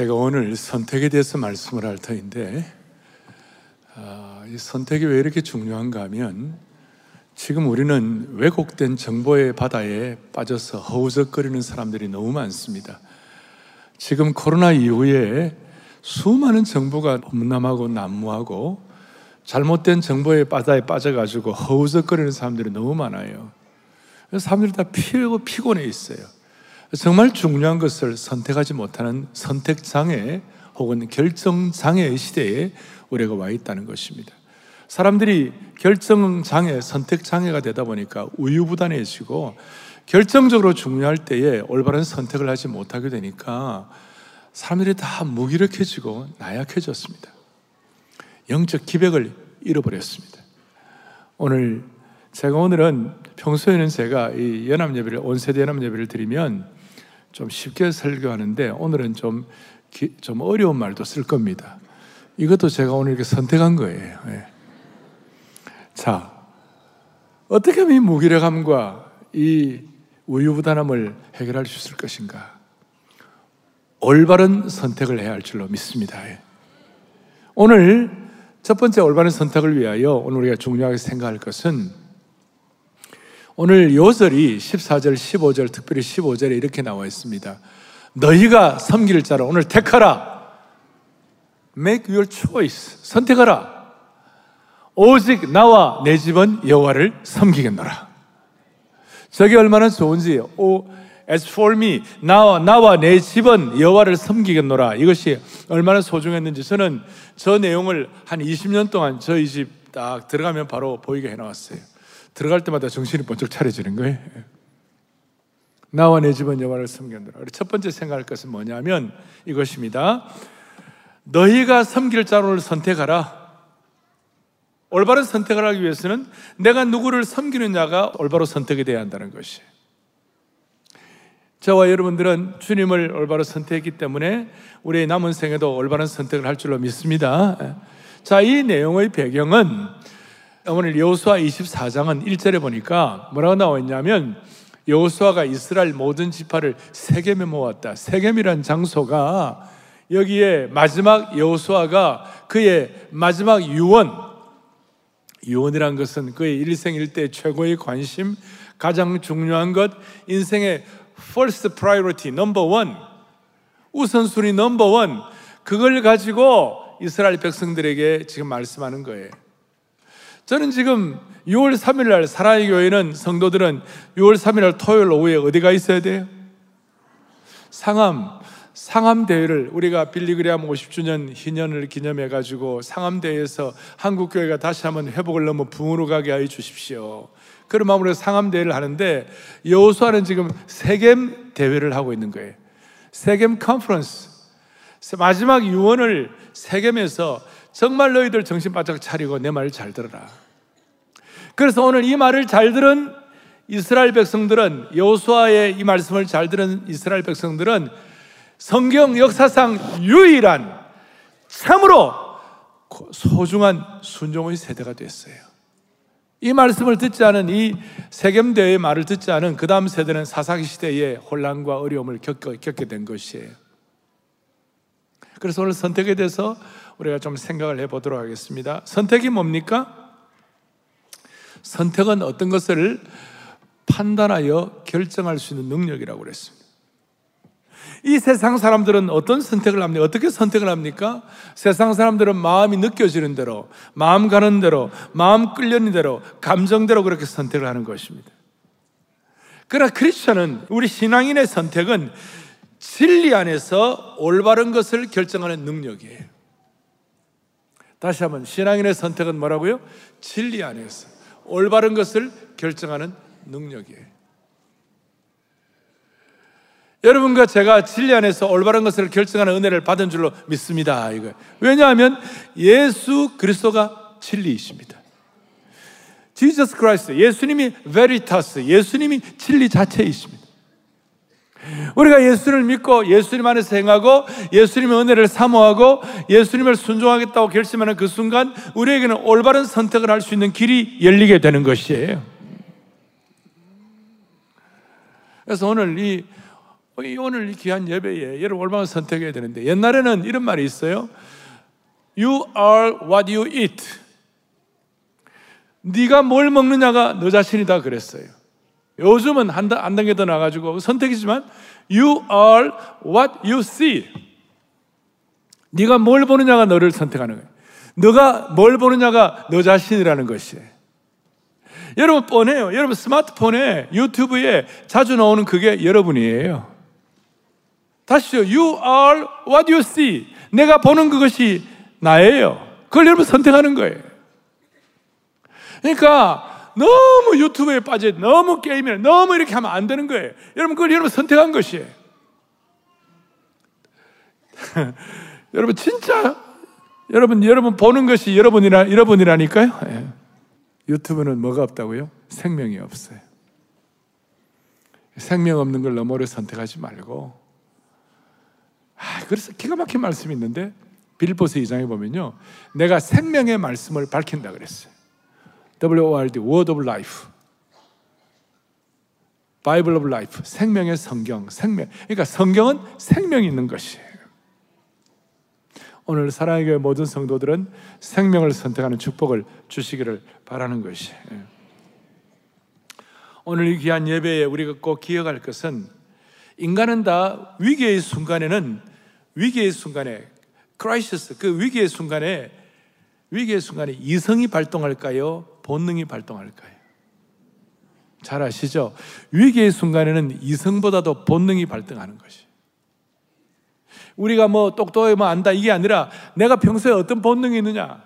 제가 오늘 선택에 대해서 말씀을 할 터인데 아, 이 선택이 왜 이렇게 중요한가 하면 지금 우리는 왜곡된 정보의 바다에 빠져서 허우적거리는 사람들이 너무 많습니다. 지금 코로나 이후에 수많은 정보가 험남하고 난무하고 잘못된 정보의 바다에 빠져가지고 허우적거리는 사람들이 너무 많아요. 그래서 사람들이 다 피고 피곤해 있어요. 정말 중요한 것을 선택하지 못하는 선택장애 혹은 결정장애의 시대에 우리가 와 있다는 것입니다. 사람들이 결정장애, 선택장애가 되다 보니까 우유부단해지고 결정적으로 중요할 때에 올바른 선택을 하지 못하게 되니까 사람들이 다 무기력해지고 나약해졌습니다. 영적 기백을 잃어버렸습니다. 오늘 제가 오늘은 평소에는 제가 이 연합 예배를 온세대 연합 예배를 드리면 좀 쉽게 설교하는데 오늘은 좀, 기, 좀 어려운 말도 쓸 겁니다. 이것도 제가 오늘 이렇게 선택한 거예요. 네. 자, 어떻게 하면 이 무기력함과 이 우유부단함을 해결할 수 있을 것인가? 올바른 선택을 해야 할 줄로 믿습니다. 예. 오늘 첫 번째 올바른 선택을 위하여 오늘 우리가 중요하게 생각할 것은 오늘 요절이 14절, 15절, 특별히 15절에 이렇게 나와 있습니다. 너희가 섬길 자를 오늘 택하라. Make your choice. 선택하라. 오직 나와 내 집은 여호와를 섬기겠노라. 저게 얼마나 좋은지. 오, as for me, 나와 나와 내 집은 여호와를 섬기겠노라. 이것이 얼마나 소중했는지 저는 저 내용을 한 20년 동안 저희 집 딱 들어가면 바로 보이게 해놓았어요. 들어갈 때마다 정신이 번쩍 차려지는 거예요. 나와 내 집은 여호와를 섬겼노라. 첫 번째 생각할 것은 뭐냐면 이것입니다. 너희가 섬길 자로를 선택하라. 올바른 선택을 하기 위해서는 내가 누구를 섬기느냐가 올바로 선택이 돼야 한다는 것이. 저와 여러분들은 주님을 올바로 선택했기 때문에 우리의 남은 생에도 올바른 선택을 할 줄로 믿습니다. 자, 이 내용의 배경은 오늘 여호수아 24장은 1절에 보니까 뭐라고 나와 있냐면 여호수아가 이스라엘 모든 지파를 세겜에 모았다. 세겜이란 장소가 여기에 마지막 여호수아가 그의 마지막 유언 유언이란 것은 그의 일생 일대 최고의 관심, 가장 중요한 것, 인생의 first priority, number one, 우선순위 넘버 원, 그걸 가지고 이스라엘 백성들에게 지금 말씀하는 거예요. 저는 지금 6월 3일 날 사랑의 교회는 성도들은 6월 3일 날 토요일 오후에 어디가 있어야 돼요? 상암 상암 대회를 우리가 빌리그리암 50주년 희년을 기념해 가지고 상암 대회에서 한국 교회가 다시 한번 회복을 너무 붕으로 가게 하여 주십시오. 그런 마음으로 상암 대회를 하는데 여호수아는 지금 세겜 대회를 하고 있는 거예요. 세겜 컨퍼런스 마지막 유언을 세겜에서 정말 너희들 정신 바짝 차리고 내 말을 잘 들어라. 그래서 오늘 이 말을 잘 들은 이스라엘 백성들은 여호수아의 이 말씀을 잘 들은 이스라엘 백성들은 성경 역사상 유일한 참으로 소중한 순종의 세대가 됐어요. 이 말씀을 듣지 않은 이 세겜 대의 말을 듣지 않은 그 다음 세대는 사사기 시대의 혼란과 어려움을 겪게 된 것이에요. 그래서 오늘 선택에 대해서 우리가 좀 생각을 해보도록 하겠습니다. 선택이 뭡니까? 선택은 어떤 것을 판단하여 결정할 수 있는 능력이라고 그랬습니다. 이 세상 사람들은 어떤 선택을 합니까? 어떻게 선택을 합니까? 세상 사람들은 마음이 느껴지는 대로, 마음 가는 대로, 마음 끌려는 대로, 감정대로 그렇게 선택을 하는 것입니다. 그러나 크리스천은 우리 신앙인의 선택은 진리 안에서 올바른 것을 결정하는 능력이에요. 다시 한번 신앙인의 선택은 뭐라고요? 진리 안에서 올바른 것을 결정하는 능력이에요. 여러분과 제가 진리 안에서 올바른 것을 결정하는 은혜를 받은 줄로 믿습니다. 이거 왜냐하면 예수 그리스도가 진리이십니다. Jesus Christ, 예수님이 veritas, 예수님이 진리 자체이십니다. 우리가 예수를 믿고 예수님 안에서 행하고 예수님의 은혜를 사모하고 예수님을 순종하겠다고 결심하는 그 순간 우리에게는 올바른 선택을 할 수 있는 길이 열리게 되는 것이에요. 그래서 오늘 이 오늘 귀한 예배에 여러분 얼마나 선택해야 되는데 옛날에는 이런 말이 있어요. You are what you eat. 네가 뭘 먹느냐가 너 자신이다 그랬어요. 요즘은 한, 한 단계 더 나가지고 선택이지만 You are what you see. 네가 뭘 보느냐가 너를 선택하는 거예요. 너가 뭘 보느냐가 너 자신이라는 것이에요. 여러분 뻔해요. 여러분 스마트폰에 유튜브에 자주 나오는 그게 여러분이에요. 다시요. You are what you see. 내가 보는 그것이 나예요. 그걸 여러분 선택하는 거예요. 그러니까 너무 유튜브에 빠져 너무 게임에 너무 이렇게 하면 안 되는 거예요. 여러분 그걸 여러분 선택한 것이에요. 여러분 진짜 여러분 여러분 보는 것이 여러분이라 여러분이라니까요. 예. 유튜브는 뭐가 없다고요? 생명이 없어요. 생명 없는 걸 너머를 선택하지 말고. 아, 그래서 기가 막힌 말씀이 있는데 빌보스 2장에 보면요. 내가 생명의 말씀을 밝힌다 그랬어요. W-O-R-D, Word of Life. Bible of Life. 생명의 성경, 생명. 그러니까 성경은 생명이 있는 것이에요. 오늘 사랑의 교회 모든 성도들은 생명을 선택하는 축복을 주시기를 바라는 것이에요. 오늘 이 귀한 예배에 우리가 꼭 기억할 것은 인간은 다 위기의 순간에는 위기의 순간에 crisis 그 위기의 순간에 위기의 순간에 이성이 발동할까요? 본능이 발동할까요? 잘 아시죠? 위기의 순간에는 이성보다도 본능이 발동하는 것이. 우리가 뭐 똑똑해 뭐 안다 이게 아니라 내가 평소에 어떤 본능이 있느냐.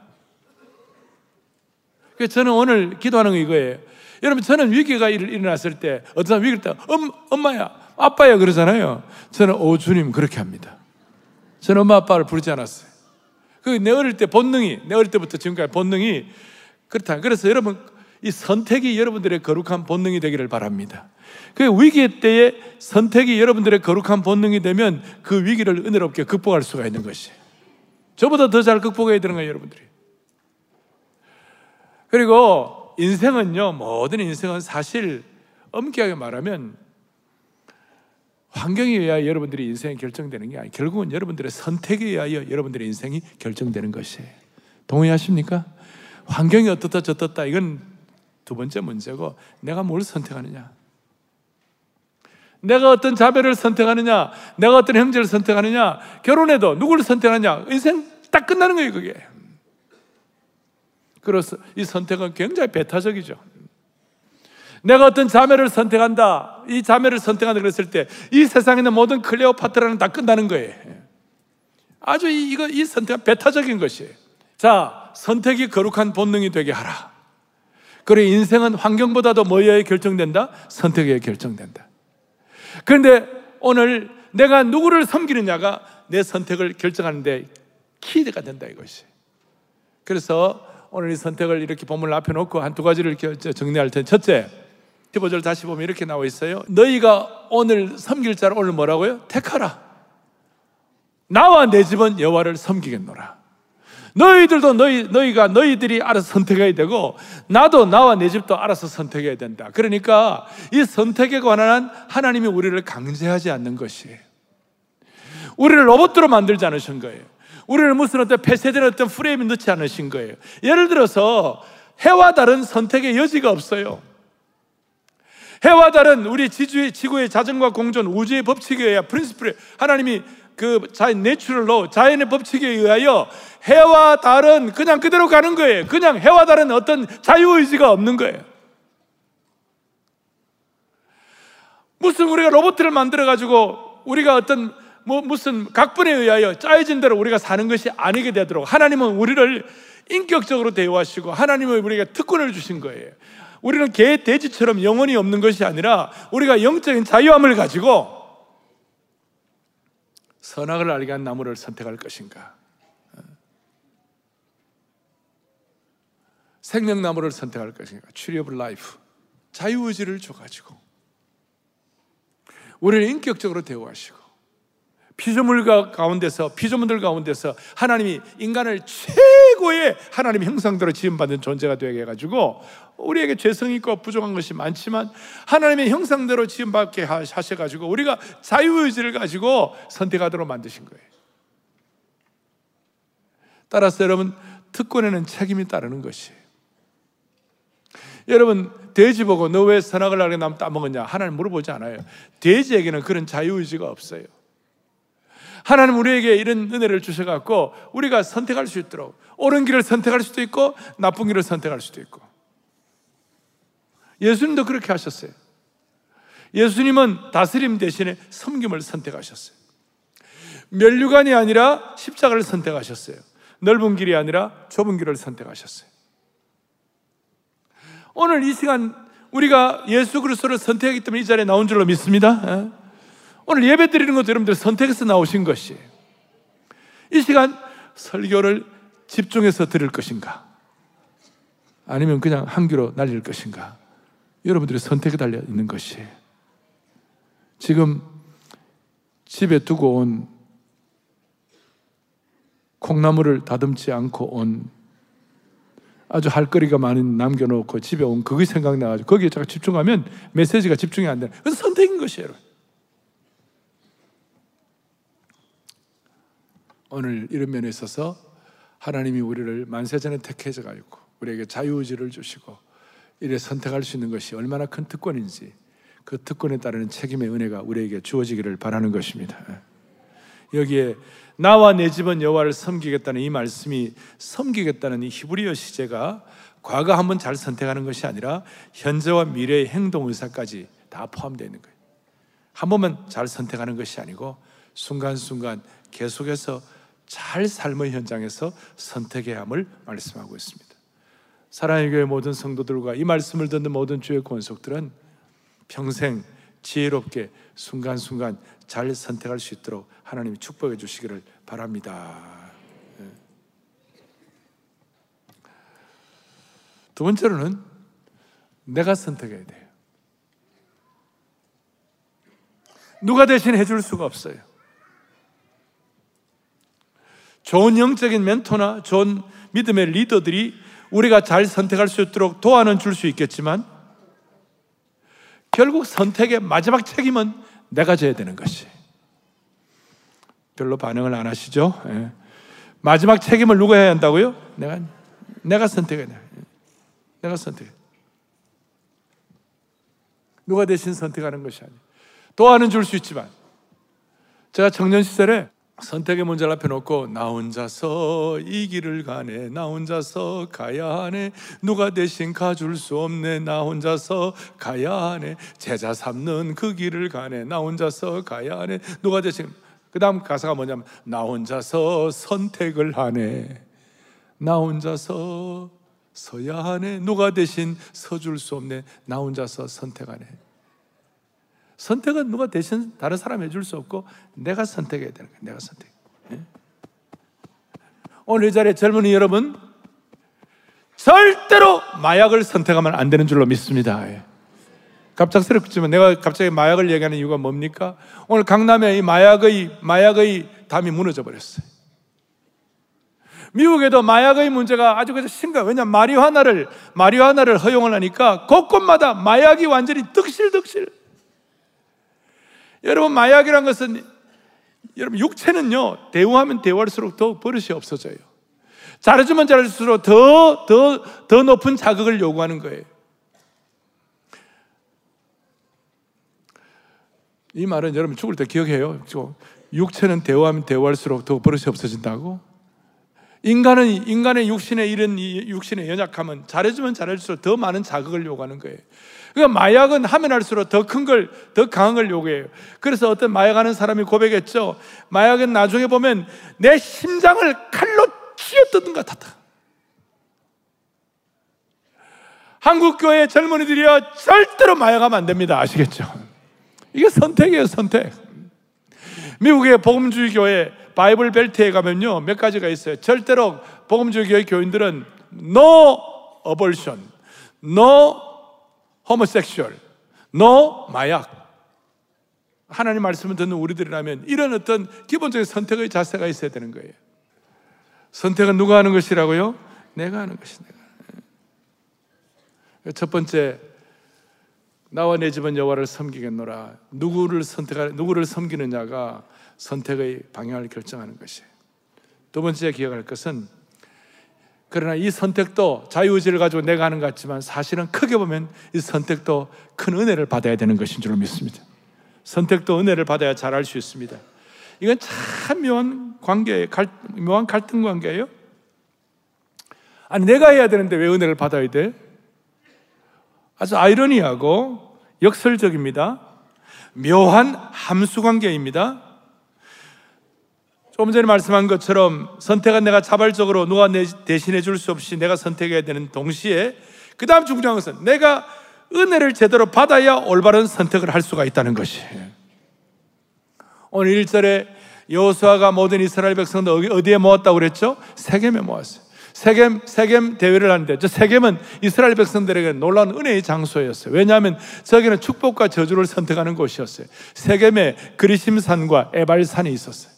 그래서 저는 오늘 기도하는 거 이거예요. 여러분 저는 위기가 일어났을 때 어떤 위기를 때 엄, 엄마야 아빠야 그러잖아요. 저는 오 주님 그렇게 합니다. 저는 엄마 아빠를 부르지 않았어요. 그 내 어릴 때 본능이 내 어릴 때부터 지금까지 본능이 그렇다. 그래서 여러분 이 선택이 여러분들의 거룩한 본능이 되기를 바랍니다. 그 위기 때에 선택이 여러분들의 거룩한 본능이 되면 그 위기를 은혜롭게 극복할 수가 있는 것이. 저보다 더 잘 극복해야 되는 거예요, 여러분들이. 그리고 인생은요, 모든 인생은 사실 엄격하게 말하면 환경에 의하여 여러분들의 인생이 결정되는 게 아니에요. 결국은 여러분들의 선택에 의하여 여러분들의 인생이 결정되는 것이에요. 동의하십니까? 환경이 어떻다 저떻다 이건 두 번째 문제고 내가 뭘 선택하느냐. 내가 어떤 자매를 선택하느냐, 내가 어떤 형제를 선택하느냐, 결혼해도 누구를 선택하느냐, 인생 딱 끝나는 거예요, 그게. 그래서 이 선택은 굉장히 배타적이죠. 내가 어떤 자매를 선택한다, 이 자매를 선택한다 그랬을 때, 이 세상에 있는 모든 클레오파트라는 다 끝나는 거예요. 아주 이, 이거, 이 선택은 배타적인 것이에요. 자, 선택이 거룩한 본능이 되게 하라. 그리고 인생은 환경보다도 뭐에 결정된다? 선택에 결정된다. 그런데 오늘 내가 누구를 섬기느냐가 내 선택을 결정하는데 키드가 된다 이것이. 그래서 오늘 이 선택을 이렇게 본문을 앞에 놓고 한 두 가지를 정리할 텐데 첫째, 15절 다시 보면 이렇게 나와 있어요. 너희가 오늘 섬길 자를 오늘 뭐라고요? 택하라. 나와 내 집은 여호와를 섬기겠노라. 너희들도 너희, 너희가 너희들이 알아서 선택해야 되고, 나도 나와 내 집도 알아서 선택해야 된다. 그러니까 이 선택에 관한 하나님이 우리를 강제하지 않는 것이에요. 우리를 로봇으로 만들지 않으신 거예요. 우리를 무슨 어떤 폐쇄된 어떤 프레임에 넣지 않으신 거예요. 예를 들어서 해와 다른 선택의 여지가 없어요. 해와 다른 우리 지주의, 지구의 자전과 공존, 우주의 법칙에 의해 프린스플에 하나님이 그 자연 내추럴로 자연의 법칙에 의하여 해와 달은 그냥 그대로 가는 거예요. 그냥 해와 달은 어떤 자유의지가 없는 거예요. 무슨 우리가 로봇을 만들어 가지고 우리가 어떤 뭐 무슨 각본에 의하여 짜여진 대로 우리가 사는 것이 아니게 되도록 하나님은 우리를 인격적으로 대우하시고 하나님은 우리에게 특권을 주신 거예요. 우리는 개, 돼지처럼 영혼이 없는 것이 아니라 우리가 영적인 자유함을 가지고 선악을 알게 한 나무를 선택할 것인가? 생명나무를 선택할 것인가? Of Life. 자유의지를 줘가지고 우리를 인격적으로 대우하시고 피조물 가운데서 피조물들 가운데서 하나님이 인간을 최 고의 하나님 형상대로 지음받은 존재가 되게 해가지고 우리에게 죄성이 있고 부족한 것이 많지만 하나님의 형상대로 지음받게 하셔가지고 우리가 자유의지를 가지고 선택하도록 만드신 거예요. 따라서 여러분 특권에는 책임이 따르는 것이에요. 여러분 돼지 보고 너 왜 선악을 알게 남 따먹었냐 하나님 물어보지 않아요. 돼지에게는 그런 자유의지가 없어요. 하나님 우리에게 이런 은혜를 주셔갖고 우리가 선택할 수 있도록 옳은 길을 선택할 수도 있고 나쁜 길을 선택할 수도 있고 예수님도 그렇게 하셨어요. 예수님은 다스림 대신에 섬김을 선택하셨어요. 멸류관이 아니라 십자가를 선택하셨어요. 넓은 길이 아니라 좁은 길을 선택하셨어요. 오늘 이 시간 우리가 예수 그리스도를 선택하기 때문에 이 자리에 나온 줄로 믿습니다. 예? 오늘 예배 드리는 것도 여러분들 선택해서 나오신 것이에요. 이 시간 설교를 집중해서 들을 것인가? 아니면 그냥 한 귀로 날릴 것인가? 여러분들의 선택에 달려 있는 것이에요. 지금 집에 두고 온 콩나물을 다듬지 않고 온 아주 할 거리가 많은 남겨놓고 집에 온 그게 생각나가지고 거기에 제가 집중하면 메시지가 집중이 안 되는 그래서 선택인 것이에요. 오늘 이런 면에 있어서 하나님이 우리를 만세전에 택해져 가지고 우리에게 자유의지를 주시고 이래 선택할 수 있는 것이 얼마나 큰 특권인지 그 특권에 따르는 책임의 은혜가 우리에게 주어지기를 바라는 것입니다. 여기에 나와 내 집은 여호와를 섬기겠다는 이 말씀이 섬기겠다는 이 히브리어 시제가 과거 한번 잘 선택하는 것이 아니라 현재와 미래의 행동 의사까지 다 포함되어 있는 거예요. 한 번만 잘 선택하는 것이 아니고 순간순간 계속해서 잘 삶의 현장에서 선택해야 함을 말씀하고 있습니다. 사랑의 교회 모든 성도들과 이 말씀을 듣는 모든 주의 권속들은 평생 지혜롭게 순간순간 잘 선택할 수 있도록 하나님이 축복해 주시기를 바랍니다. 예. 두 번째로는 내가 선택해야 돼요. 누가 대신 해줄 수가 없어요. 좋은 영적인 멘토나 좋은 믿음의 리더들이 우리가 잘 선택할 수 있도록 도와는 줄 수 있겠지만 결국 선택의 마지막 책임은 내가 져야 되는 것이. 별로 반응을 안 하시죠? 예. 마지막 책임을 누가 해야 한다고요? 내가 내가 선택해야 돼. 내가 선택. 누가 대신 선택하는 것이 아니에요. 도와는 줄 수 있지만 제가 청년 시절에 선택의 문제를 앞에 놓고 나 혼자서 이 길을 가네 나 혼자서 가야 하네. 누가 대신 가줄 수 없네 나 혼자서 가야 하네. 제자 삼는 그 길을 가네 나 혼자서 가야 하네. 누가 대신 그 다음 가사가 뭐냐면 나 혼자서 선택을 하네 나 혼자서 서야 하네. 누가 대신 서줄 수 없네 나 혼자서 선택하네 선택은 누가 대신 다른 사람이 해줄 수 없고 내가 선택해야 되는 거야. 내가 선택. 예? 오늘 이 자리에 젊은이 여러분 절대로 마약을 선택하면 안 되는 줄로 믿습니다. 예. 갑작스럽지만 내가 갑자기 마약을 얘기하는 이유가 뭡니까? 오늘 강남에 이 마약의 마약의 담이 무너져 버렸어요. 미국에도 마약의 문제가 아주 그래서 심각. 왜냐 마리화나를 마리화나를 허용을 하니까 곳곳마다 마약이 완전히 득실득실. 여러분 마약이란 것은 여러분 육체는요 대우하면 대우할수록 더 버릇이 없어져요. 잘해주면 잘해줄수록 더 더 더 높은 자극을 요구하는 거예요. 이 말은 여러분 죽을 때 기억해요. 육체는 대우하면 대우할수록 더 버릇이 없어진다고. 인간은 인간의 육신의 이런 육신의 연약함은 잘해주면 잘해줄수록 더 많은 자극을 요구하는 거예요. 그러니까 마약은 하면 할수록 더 큰 걸, 더 강한 걸 요구해요. 그래서 어떤 마약하는 사람이 고백했죠. 마약은 나중에 보면 내 심장을 칼로 쥐어뜯는 것 같았다. 한국 교회 젊은이들이요 절대로 마약하면 안 됩니다. 아시겠죠? 이게 선택이에요, 선택. 미국의 복음주의 교회 Bible Belt에 가면요 몇 가지가 있어요. 절대로 복음주의 교회 교인들은 no abortion, no homosexual, no 마약. 하나님 말씀을 듣는 우리들이라면 이런 어떤 기본적인 선택의 자세가 있어야 되는 거예요. 선택은 누가 하는 것이라고요? 내가 하는 것이 내가. 첫 번째 나와 내 집은 여호와를 섬기겠노라. 누구를 선택하 누구를 섬기느냐가 선택의 방향을 결정하는 것이에요. 두 번째 기억할 것은 그러나 이 선택도 자유의지를 가지고 내가 하는 것 같지만 사실은 크게 보면 이 선택도 큰 은혜를 받아야 되는 것인 줄 믿습니다. 선택도 은혜를 받아야 잘할 수 있습니다. 이건 참 묘한 관계예요. 갈, 묘한 갈등 관계예요. 아니, 내가 해야 되는데 왜 은혜를 받아야 돼? 아주 아이러니하고 역설적입니다. 묘한 함수 관계입니다. 조금 전에 말씀한 것처럼 선택은 내가 자발적으로 누가 대신해 줄 수 없이 내가 선택해야 되는 동시에 그 다음 중요한 것은 내가 은혜를 제대로 받아야 올바른 선택을 할 수가 있다는 것이에요. 오늘 1절에 여호수아가 모든 이스라엘 백성들 어디에 모았다고 그랬죠? 세겜에 모았어요. 세겜, 세겜 대회를 하는데 저 세겜은 이스라엘 백성들에게 놀라운 은혜의 장소였어요. 왜냐하면 저기는 축복과 저주를 선택하는 곳이었어요. 세겜에 그리심산과 에발산이 있었어요.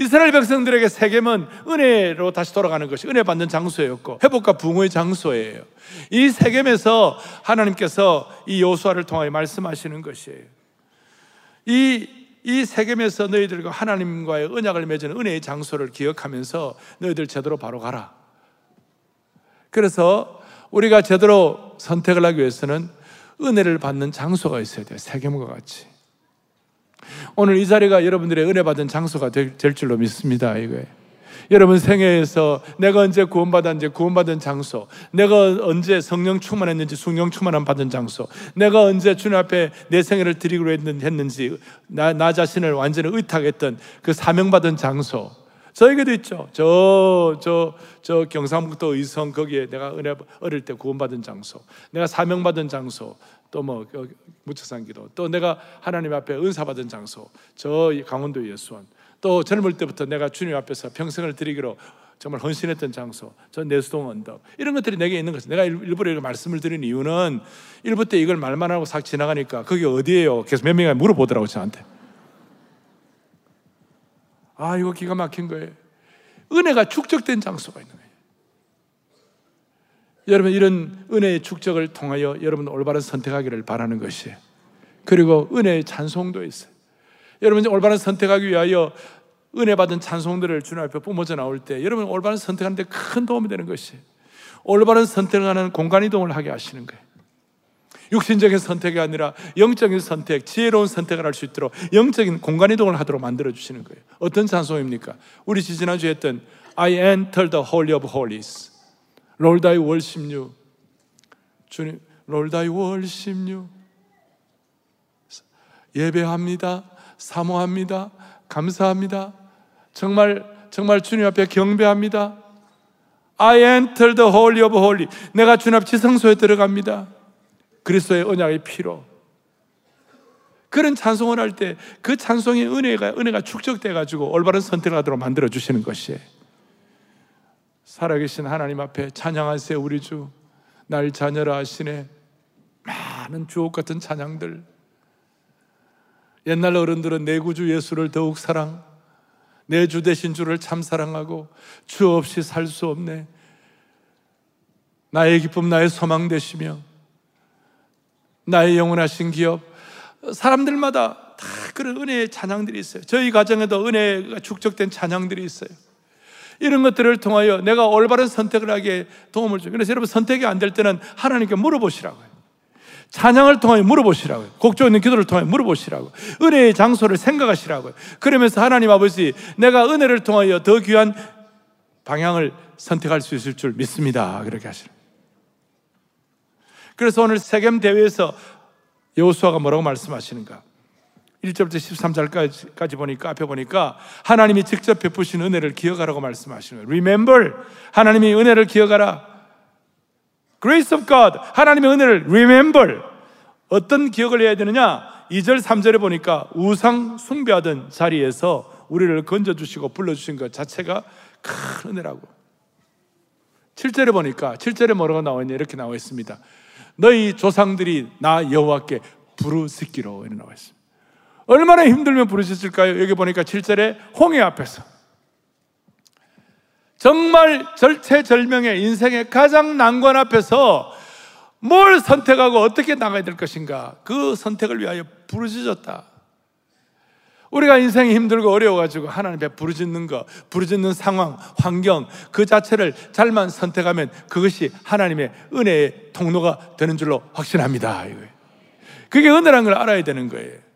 이스라엘 백성들에게 세겜은 은혜로 다시 돌아가는 것이 은혜 받는 장소였고 회복과 붕의 장소예요. 이 세겜에서 하나님께서 이 요수아를 통하여 말씀하시는 것이에요. 이, 이 세겜에서 너희들과 하나님과의 언약을 맺은 은혜의 장소를 기억하면서 너희들 제대로 바로 가라. 그래서 우리가 제대로 선택을 하기 위해서는 은혜를 받는 장소가 있어야 돼요. 세겜과 같이. 오늘 이 자리가 여러분들의 은혜 받은 장소가 될, 될 줄로 믿습니다. 이거예요. 여러분 생애에서 내가 언제 구원받았는지 구원받은 장소, 내가 언제 성령 충만했는지 성령 충만함 받은 장소, 내가 언제 주님 앞에 내 생애를 드리기로 했는지 나, 나 자신을 완전히 의탁했던 그 사명받은 장소, 저에게도 있죠. 저, 저, 저 경상북도 의성 거기에 내가 은혜 어릴 때 구원받은 장소, 내가 사명받은 장소, 또뭐 무척산 기도, 또 내가 하나님 앞에 은사 받은 장소, 저 강원도 예수원, 또 젊을 때부터 내가 주님 앞에서 평생을 드리기로 정말 헌신했던 장소, 저 내수동 언덕 이런 것들이 내게 있는 것이 내가 일부러 이렇게 말씀을 드린 이유는 일부 때 이걸 말만 하고 싹 지나가니까 그게 어디예요? 계속 몇 명이 물어보더라고 저한테. 아 이거 기가 막힌 거예요. 은혜가 축적된 장소가 있는 거예요. 여러분 이런 은혜의 축적을 통하여 여러분 올바른 선택하기를 바라는 것이에요. 그리고 은혜의 찬송도 있어요. 여러분 올바른 선택하기 위하여 은혜 받은 찬송들을 주님 앞에 뿜어져 나올 때 여러분 올바른 선택하는데 큰 도움이 되는 것이에요. 올바른 선택을 하는 공간 이동을 하게 하시는 거예요. 육신적인 선택이 아니라 영적인 선택, 지혜로운 선택을 할 수 있도록 영적인 공간 이동을 하도록 만들어 주시는 거예요. 어떤 찬송입니까? 우리 지난주에 했던 I enter the holy of holies. Worship you. 주님, worship you. 예배합니다. 사모합니다. 감사합니다. 정말 정말 주님 앞에 경배합니다. I enter the holy of holy. 내가 주님 앞 지성소에 들어갑니다. 그리스도의 언약의 피로. 그런 찬송을 할 때 그 찬송의 은혜가 은혜가 축적돼 가지고 올바른 선택을 하도록 만들어 주시는 것이에요. 살아계신 하나님 앞에 찬양하세요, 우리 주. 날 자녀라 하시네. 많은 주옥 같은 찬양들. 옛날 어른들은 내 구주 예수를 더욱 사랑, 내주 되신 주를 참 사랑하고 주 없이 살 수 없네. 나의 기쁨, 나의 소망 되시며 나의 영원하신 기업. 사람들마다 다 그런 은혜의 찬양들이 있어요. 저희 가정에도 은혜가 축적된 찬양들이 있어요. 이런 것들을 통하여 내가 올바른 선택을 하기에 도움을 줘. 그래서 여러분 선택이 안 될 때는 하나님께 물어보시라고요. 찬양을 통하여 물어보시라고요. 곡조 있는 기도를 통하여 물어보시라고요. 은혜의 장소를 생각하시라고요. 그러면서 하나님 아버지, 내가 은혜를 통하여 더 귀한 방향을 선택할 수 있을 줄 믿습니다. 그렇게 하시라. 그래서 오늘 세겜 대회에서 여호수아가 뭐라고 말씀하시는가? 1절부터 13절까지 보니까 앞에 보니까 하나님이 직접 베푸신 은혜를 기억하라고 말씀하시는 거예요. Remember 하나님이 은혜를 기억하라. Grace of God 하나님의 은혜를 remember 어떤 기억을 해야 되느냐? 2절 3절에 보니까 우상 숭배하던 자리에서 우리를 건져 주시고 불러 주신 것 자체가 큰 은혜라고. 7절에 보니까 7절에 뭐라고 나와 있냐 이렇게 나와 있습니다. 너희 조상들이 나 여호와께 부르짖기로 이렇게 나와 있습니다. 얼마나 힘들면 부르셨을까요? 여기 보니까 7절에 홍해 앞에서 정말 절체절명의 인생의 가장 난관 앞에서 뭘 선택하고 어떻게 나가야 될 것인가 그 선택을 위하여 부르짖었다. 우리가 인생이 힘들고 어려워가지고 하나님 앞에 부르짖는 거, 부르짖는 상황, 환경 그 자체를 잘만 선택하면 그것이 하나님의 은혜의 통로가 되는 줄로 확신합니다. 그게 은혜라는 걸 알아야 되는 거예요.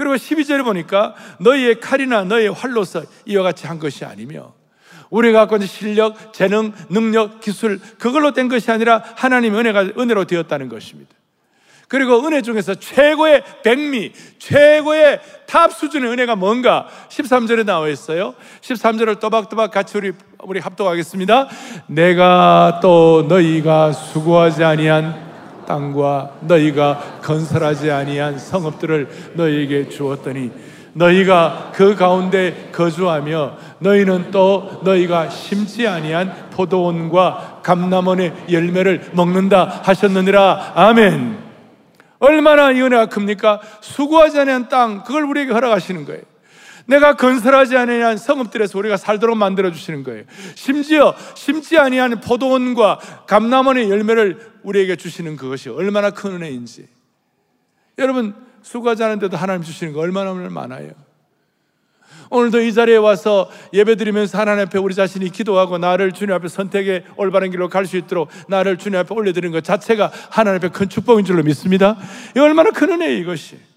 그리고 12절에 보니까 너희의 칼이나 너희의 활로서 이와 같이 한 것이 아니며 우리가 갖고 있는 실력, 재능, 능력, 기술 그걸로 된 것이 아니라 하나님 은혜가 은혜로 되었다는 것입니다. 그리고 은혜 중에서 최고의 백미, 최고의 탑 수준의 은혜가 뭔가 13절에 나와 있어요. 13절을 또박또박 같이 우리 우리 합독하겠습니다. 내가 또 너희가 수고하지 아니한 땅과 너희가 건설하지 아니한 성읍들을 너희에게 주었더니 너희가 그 가운데 거주하며 너희는 또 너희가 심지 아니한 포도원과 감남원의 열매를 먹는다 하셨느니라 아멘. 얼마나 이 은혜가 큽니까? 수고하지 않은 땅, 그걸 우리에게 허락하시는 거예요. 내가 건설하지 않은 성읍들에서 우리가 살도록 만들어 주시는 거예요. 심지어 심지 아니한 포도원과 감남원의 열매를 우리에게 주시는 그것이 얼마나 큰 은혜인지. 여러분 수고하지 않은데도 하나님 주시는 거 얼마나 많아요. 오늘도 이 자리에 와서 예배 드리면서 하나님 앞에 우리 자신이 기도하고 나를 주님 앞에 선택의 올바른 길로 갈 수 있도록 나를 주님 앞에 올려드리는 것 자체가 하나님 앞에 큰 축복인 줄로 믿습니다. 이 얼마나 큰 은혜예요, 이것이.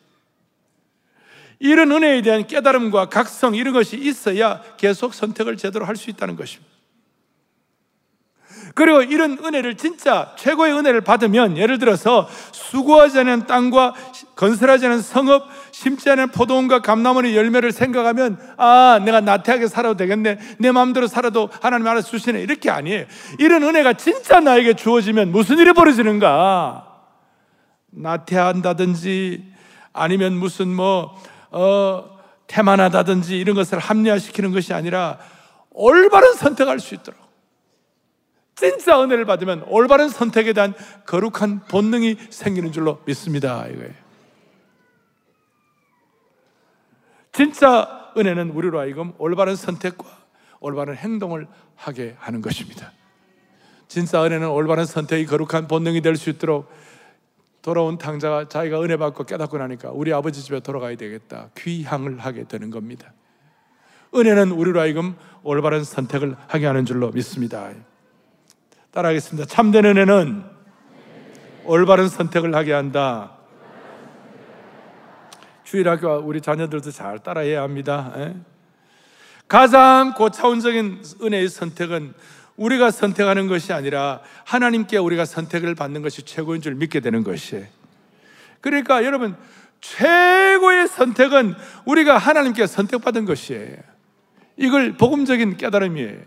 이런 은혜에 대한 깨달음과 각성 이런 것이 있어야 계속 선택을 제대로 할 수 있다는 것입니다. 그리고 이런 은혜를 진짜 최고의 은혜를 받으면 예를 들어서 수고하지 않은 땅과 건설하지 않은 성읍, 심지 않은 포도원과 감나무의 열매를 생각하면 아 내가 나태하게 살아도 되겠네. 내 마음대로 살아도 하나님 알아서 주시네 이렇게 아니에요. 이런 은혜가 진짜 나에게 주어지면 무슨 일이 벌어지는가? 나태한다든지 아니면 무슨 뭐 어, 태만하다든지 이런 것을 합리화시키는 것이 아니라 올바른 선택할 수 있도록 진짜 은혜를 받으면 올바른 선택에 대한 거룩한 본능이 생기는 줄로 믿습니다. 이거예요. 진짜 은혜는 우리로 하여금 올바른 선택과 올바른 행동을 하게 하는 것입니다. 진짜 은혜는 올바른 선택이 거룩한 본능이 될 수 있도록 돌아온 탕자가 자기가 은혜 받고 깨닫고 나니까 우리 아버지 집에 돌아가야 되겠다. 귀향을 하게 되는 겁니다. 은혜는 우리로 하여금 올바른 선택을 하게 하는 줄로 믿습니다. 따라하겠습니다. 참된 은혜는 올바른 선택을 하게 한다. 주일학교 우리 자녀들도 잘 따라해야 합니다. 에? 예? 가장 고차원적인 은혜의 선택은 우리가 선택하는 것이 아니라 하나님께 우리가 선택을 받는 것이 최고인 줄 믿게 되는 것이에요. 그러니까 여러분 최고의 선택은 우리가 하나님께 선택받은 것이에요. 이걸 복음적인 깨달음이에요.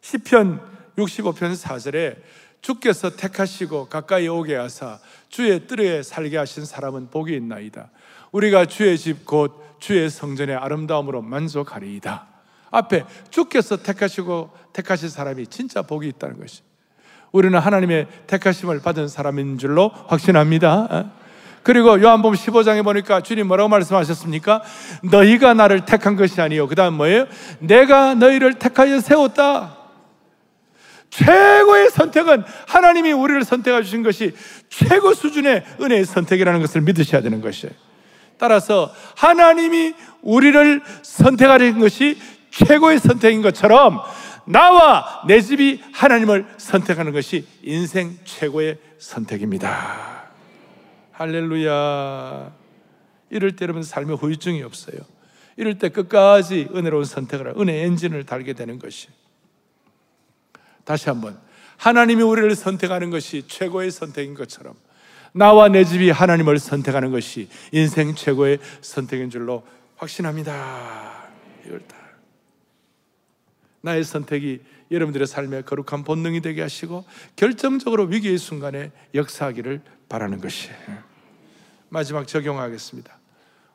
시편 65편 4절에 주께서 택하시고 가까이 오게 하사 주의 뜰에 살게 하신 사람은 복이 있나이다. 우리가 주의 집 곧 주의 성전의 아름다움으로 만족하리이다. 앞에 주께서 택하시고 택하신 사람이 진짜 복이 있다는 것이. 우리는 하나님의 택하심을 받은 사람인 줄로 확신합니다. 어? 그리고 요한복음 15장에 보니까 주님 뭐라고 말씀하셨습니까? 너희가 나를 택한 것이 아니요. 그다음 뭐예요? 내가 너희를 택하여 세웠다. 최고의 선택은 하나님이 우리를 선택해 주신 것이 최고 수준의 은혜의 선택이라는 것을 믿으셔야 되는 것이에요. 따라서 하나님이 우리를 선택하는 것이 최고의 선택인 것처럼 나와 내 집이 하나님을 선택하는 것이 인생 최고의 선택입니다. 할렐루야. 이럴 때 여러분 삶에 후유증이 없어요. 이럴 때 끝까지 은혜로운 선택을 은혜 엔진을 달게 되는 것이. 다시 한번 하나님이 우리를 선택하는 것이 최고의 선택인 것처럼 나와 내 집이 하나님을 선택하는 것이 인생 최고의 선택인 줄로 확신합니다. 이걸 다. 나의 선택이 여러분들의 삶의 거룩한 본능이 되게 하시고 결정적으로 위기의 순간에 역사하기를 바라는 것이에요. 마지막 적용하겠습니다.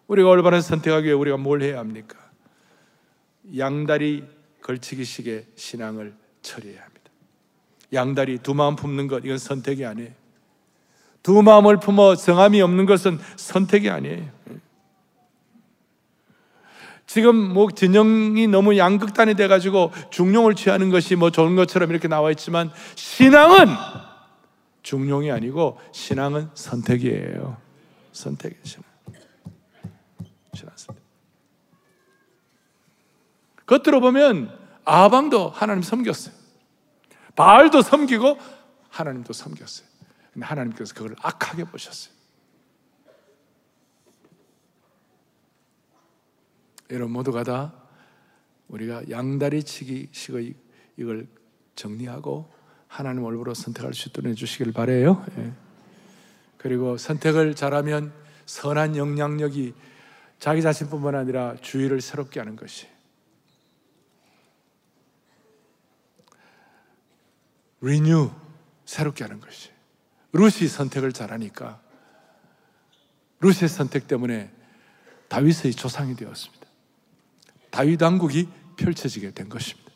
우리가 올바른 선택하기 위해 우리가 뭘 해야 합니까? 양다리 걸치기식의 신앙을 처리해야 합니다. 양다리 두 마음 품는 것 이건 선택이 아니에요. 두 마음을 품어 정함이 없는 것은 선택이 아니에요. 지금 뭐 진영이 너무 양극단이 돼가지고 중용을 취하는 것이 뭐 좋은 것처럼 이렇게 나와 있지만 신앙은 중용이 아니고 신앙은 선택이에요. 선택이에요. 신앙. 신앙 선택. 겉으로 보면 아방도 하나님 섬겼어요. 바알도 섬기고 하나님도 섬겼어요. 근데 하나님께서 그걸 악하게 보셨어요. 여러분 모두가 다 우리가 양다리 치기 식의 이걸 정리하고 하나님 얼굴로 선택할 수 있도록 해주시길 바래요. 예. 그리고 선택을 잘하면 선한 영향력이 자기 자신뿐만 아니라 주위를 새롭게 하는 것이 리뉴 새롭게 하는 것이 루시 선택을 잘하니까 루시의 선택 때문에 다윗의 조상이 되었습니다. 다윗 왕국이 펼쳐지게 된 것입니다.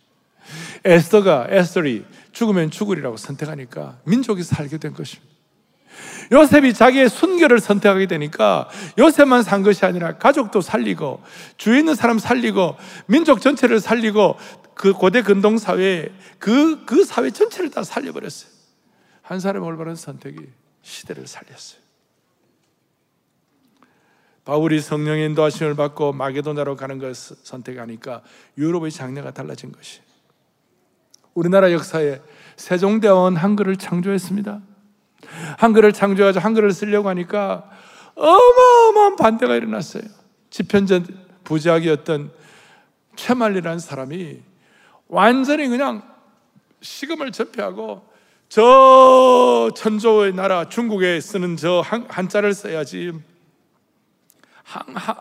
에스더가 에스더리 죽으면 죽으리라고 선택하니까 민족이 살게 된 것입니다. 요셉이 자기의 순결을 선택하게 되니까 요셉만 산 것이 아니라 가족도 살리고 주위 있는 사람 살리고 민족 전체를 살리고 그 고대 근동 사회에 그, 그 사회 전체를 다 살려버렸어요. 한 사람의 올바른 선택이 시대를 살렸어요. 바울이 성령의 인도하심을 받고 마게도나로 가는 것을 선택하니까 유럽의 장래가 달라진 것이. 우리나라 역사에 세종대왕은 한글을 창조했습니다. 한글을 창조하자 한글을 쓰려고 하니까 어마어마한 반대가 일어났어요. 집현전 부작이었던 최말리라는 사람이 완전히 그냥 시금을 접해하고 저 천조의 나라 중국에 쓰는 저 한, 한자를 써야지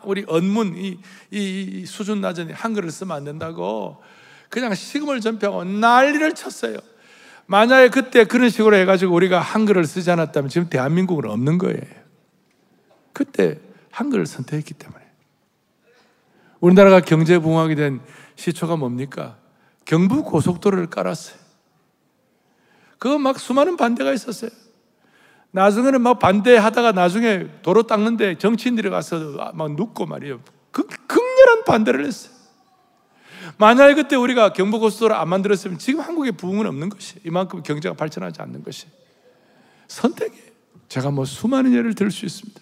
우리 언문 이, 이, 이 수준 낮은 한글을 쓰면 안 된다고 그냥 시금을 전폐하고 난리를 쳤어요. 만약에 그때 그런 식으로 해가지고 우리가 한글을 쓰지 않았다면 지금 대한민국은 없는 거예요. 그때 한글을 선택했기 때문에. 우리나라가 경제 붕황이 된 시초가 뭡니까? 경부 고속도로를 깔았어요. 그거 막 수많은 반대가 있었어요. 나중에는 막 반대하다가 나중에 도로 닦는데 정치인들이 가서 막 눕고 말이에요. 극, 극렬한 반대를 했어요. 만약에 그때 우리가 경부고속도로 안 만들었으면 지금 한국에 부흥은 없는 것이 이만큼 경제가 발전하지 않는 것이 선택이에요. 제가 뭐 수많은 예를 들 수 있습니다.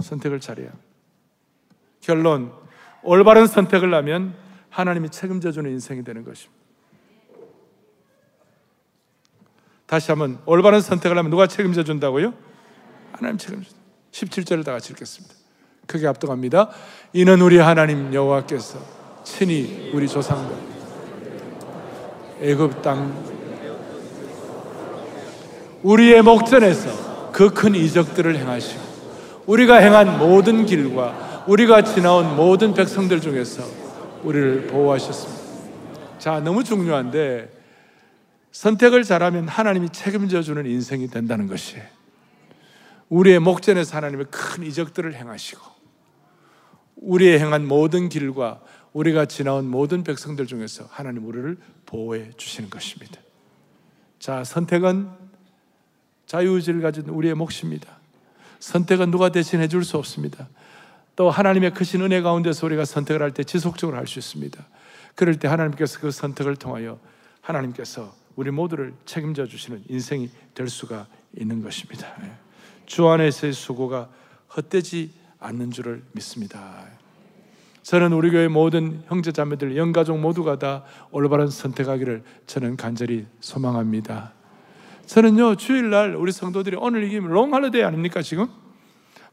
선택을 잘해야. 결론, 올바른 선택을 하면 하나님이 책임져 주는 인생이 되는 것입니다. 다시 한번 올바른 선택을 하면 누가 책임져 준다고요? 하나님 책임져 준다. 17절을 다 같이 읽겠습니다. 크게 압도합니다. 이는 우리 하나님 여호와께서 친히 우리 조상들 애굽 땅 우리의 목전에서 그 큰 이적들을 행하시고 우리가 행한 모든 길과 우리가 지나온 모든 백성들 중에서 우리를 보호하셨습니다. 자, 너무 중요한데 선택을 잘하면 하나님이 책임져 주는 인생이 된다는 것이 우리의 목전에서 하나님의 큰 이적들을 행하시고 우리의 행한 모든 길과 우리가 지나온 모든 백성들 중에서 하나님 우리를 보호해 주시는 것입니다. 자, 선택은 자유의지를 가진 우리의 몫입니다. 선택은 누가 대신해 줄 수 없습니다. 또 하나님의 크신 은혜 가운데서 우리가 선택을 할 때 지속적으로 할 수 있습니다. 그럴 때 하나님께서 그 선택을 통하여 하나님께서 우리 모두를 책임져 주시는 인생이 될 수가 있는 것입니다. 예. 주 안에서의 수고가 헛되지 않는 줄을 믿습니다. 저는 우리 교회 모든 형제 자매들 영가족 모두가 다 올바른 선택하기를 저는 간절히 소망합니다. 저는요 주일날 우리 성도들이 오늘 이게 long holiday 아닙니까 지금?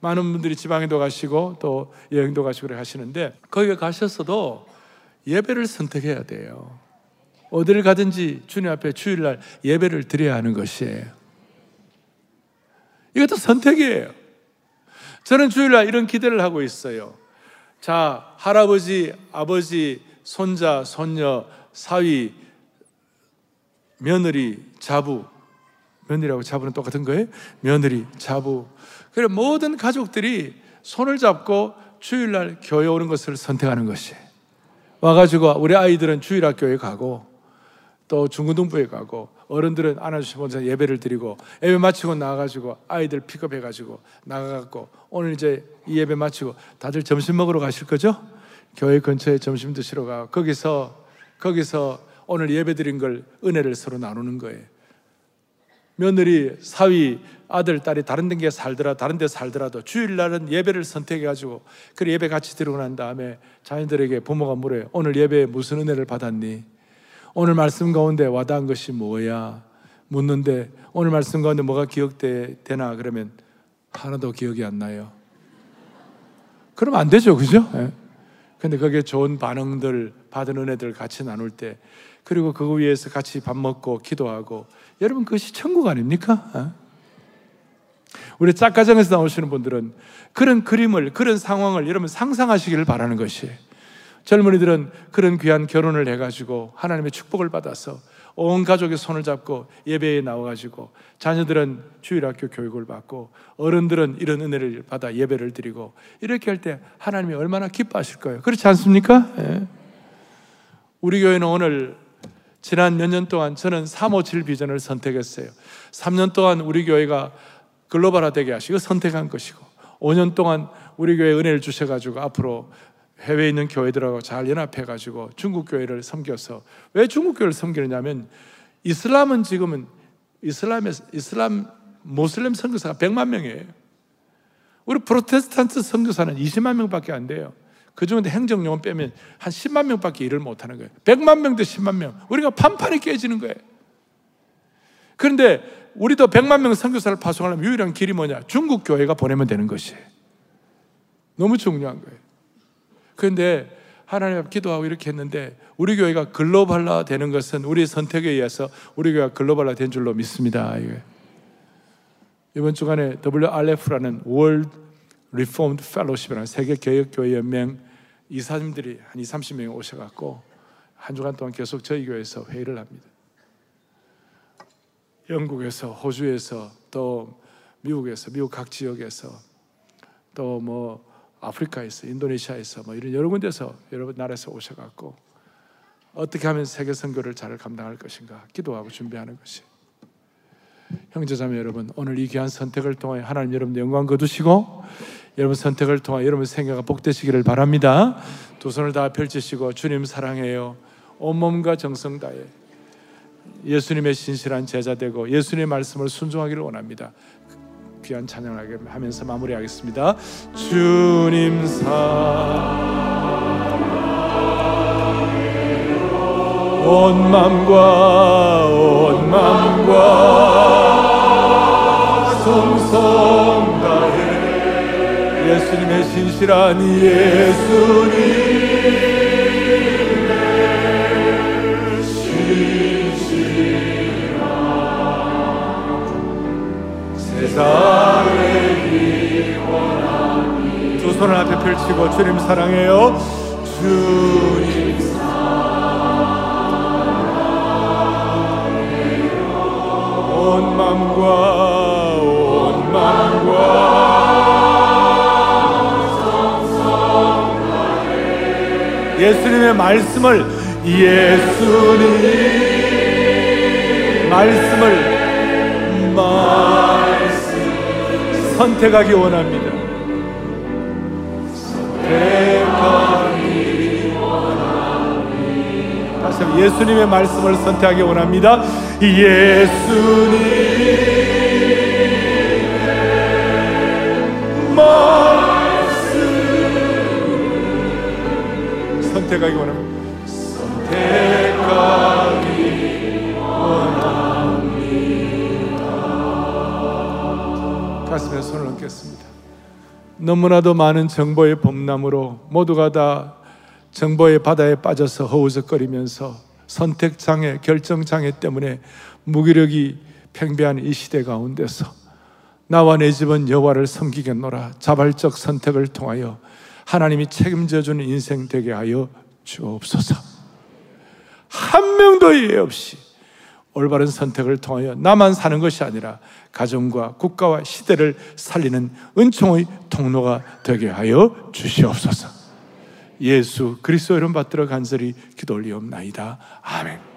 많은 분들이 지방에도 가시고 또 여행도 가시고 하시는데 거기에 가셨어도 예배를 선택해야 돼요. 어디를 가든지 주님 앞에 주일날 예배를 드려야 하는 것이에요. 이것도 선택이에요. 저는 주일날 이런 기대를 하고 있어요. 자, 할아버지, 아버지, 손자, 손녀, 사위, 며느리, 자부. 며느리하고 자부는 똑같은 거예요? 며느리, 자부. 그래 모든 가족들이 손을 잡고 주일날 교회 오는 것을 선택하는 것이 와가지고 우리 아이들은 주일학교에 가고 또 중고등부에 가고 어른들은 안아주시고 예배를 드리고 예배 마치고 나가가지고 아이들 픽업해가지고 나가갖고 오늘 이제 이 예배 마치고 다들 점심 먹으러 가실 거죠? 교회 근처에 점심 드시러 가 거기서 거기서 오늘 예배 드린 걸 은혜를 서로 나누는 거예요. 며느리, 사위, 아들, 딸이 다른 데 살더라, 다른 데 살더라도 주일날은 예배를 선택해가지고 그 예배 같이 들어고 난 다음에 자녀들에게 부모가 물어요. 오늘 예배에 무슨 은혜를 받았니? 오늘 말씀 가운데 와닿은 것이 뭐야? 묻는데 오늘 말씀 가운데 뭐가 기억되나? 그러면 하나도 기억이 안 나요. 그러면 안 되죠, 그죠? 예. 근데 그게 좋은 반응들, 받은 은혜들 같이 나눌 때, 그리고 그거 위해서 같이 밥 먹고 기도하고, 여러분 그것이 천국 아닙니까? 어? 우리 짝가정에서 나오시는 분들은 그런 그림을, 그런 상황을 여러분 상상하시기를 바라는 것이에요. 젊은이들은 그런 귀한 결혼을 해가지고 하나님의 축복을 받아서 온 가족의 손을 잡고 예배에 나와가지고 자녀들은 주일학교 교육을 받고 어른들은 이런 은혜를 받아 예배를 드리고 이렇게 할 때 하나님이 얼마나 기뻐하실 거예요. 그렇지 않습니까? 예. 우리 교회는 오늘 지난 몇 년 동안 저는 357 비전을 선택했어요. 3년 동안 우리 교회가 글로벌화되게 하시고 선택한 것이고 5년 동안 우리 교회 은혜를 주셔가지고 앞으로 해외에 있는 교회들하고 잘 연합해 가지고 중국 교회를 섬겨서 왜 중국 교회를 섬기느냐면 이슬람은 지금은 이슬람의 이슬람 모슬렘 선교사가 100만 명이에요. 우리 프로테스탄트 선교사는 20만 명밖에 안 돼요. 그 중에 행정용은 빼면 한 10만 명밖에 일을 못 하는 거예요. 100만 명 대 10만 명. 우리가 판판이 깨지는 거예요. 그런데 우리도 100만 명 선교사를 파송하려면 유일한 길이 뭐냐? 중국 교회가 보내면 되는 것이에요. 너무 중요한 거예요. 그런데 하나님 앞 기도하고 이렇게 했는데 우리 교회가 글로벌화 되는 것은 우리 선택에 의해서 우리 교회가 글로벌화 된 줄로 믿습니다. 이번 주간에 WRF라는 World Reformed Fellowship이라는 세계 개혁 교회 연맹 이사님들이 한 2, 30명이 오셔 갖고 한 주간 동안 계속 저희 교회에서 회의를 합니다. 영국에서, 호주에서, 또 미국에서, 미국 각 지역에서, 또 뭐 아프리카에서, 인도네시아에서, 뭐 이런 여러 군데서 여러 나라에서 오셔갖고 어떻게 하면 세계 선교를 잘 감당할 것인가 기도하고 준비하는 것이. 형제자매 여러분, 오늘 이 귀한 선택을 통해 하나님 여러분 영광 거두시고 여러분 선택을 통해 여러분 생애가 복되시기를 바랍니다. 두 손을 다 펼치시고 주님 사랑해요. 온몸과 정성 다해 예수님의 신실한 제자 되고 예수님의 말씀을 순종하기를 원합니다. 귀한 찬양을 하면서 마무리하겠습니다. 주님 사온 맘과 온 맘과 성성 다해 예수님의 신실한 예수님 두 펼치고 주님 사랑해요 주님 사랑해요 온 맘과 온 맘과 예수님의 말씀을 예수님 말씀을 말씀 선택하기 원합니다. 한번 예수님의 말씀을 선택하기 원합니다. 예수님 말씀 선택하기 원합니다. 선택하기 원합니다. 가슴에 손을 얹겠습니다. 너무나도 많은 정보의 범람으로 모두가 다 정보의 바다에 빠져서 허우적거리면서 선택장애, 결정장애 때문에 무기력이 팽배한 이 시대 가운데서 나와 내 집은 여호와를 섬기겠노라 자발적 선택을 통하여 하나님이 책임져 주는 인생 되게 하여 주옵소서. 한 명도 예외 없이 올바른 선택을 통하여 나만 사는 것이 아니라 가정과 국가와 시대를 살리는 은총의 통로가 되게 하여 주시옵소서. 예수 그리스도 이름 받들어 간절히 기도 올리옵나이다. 아멘.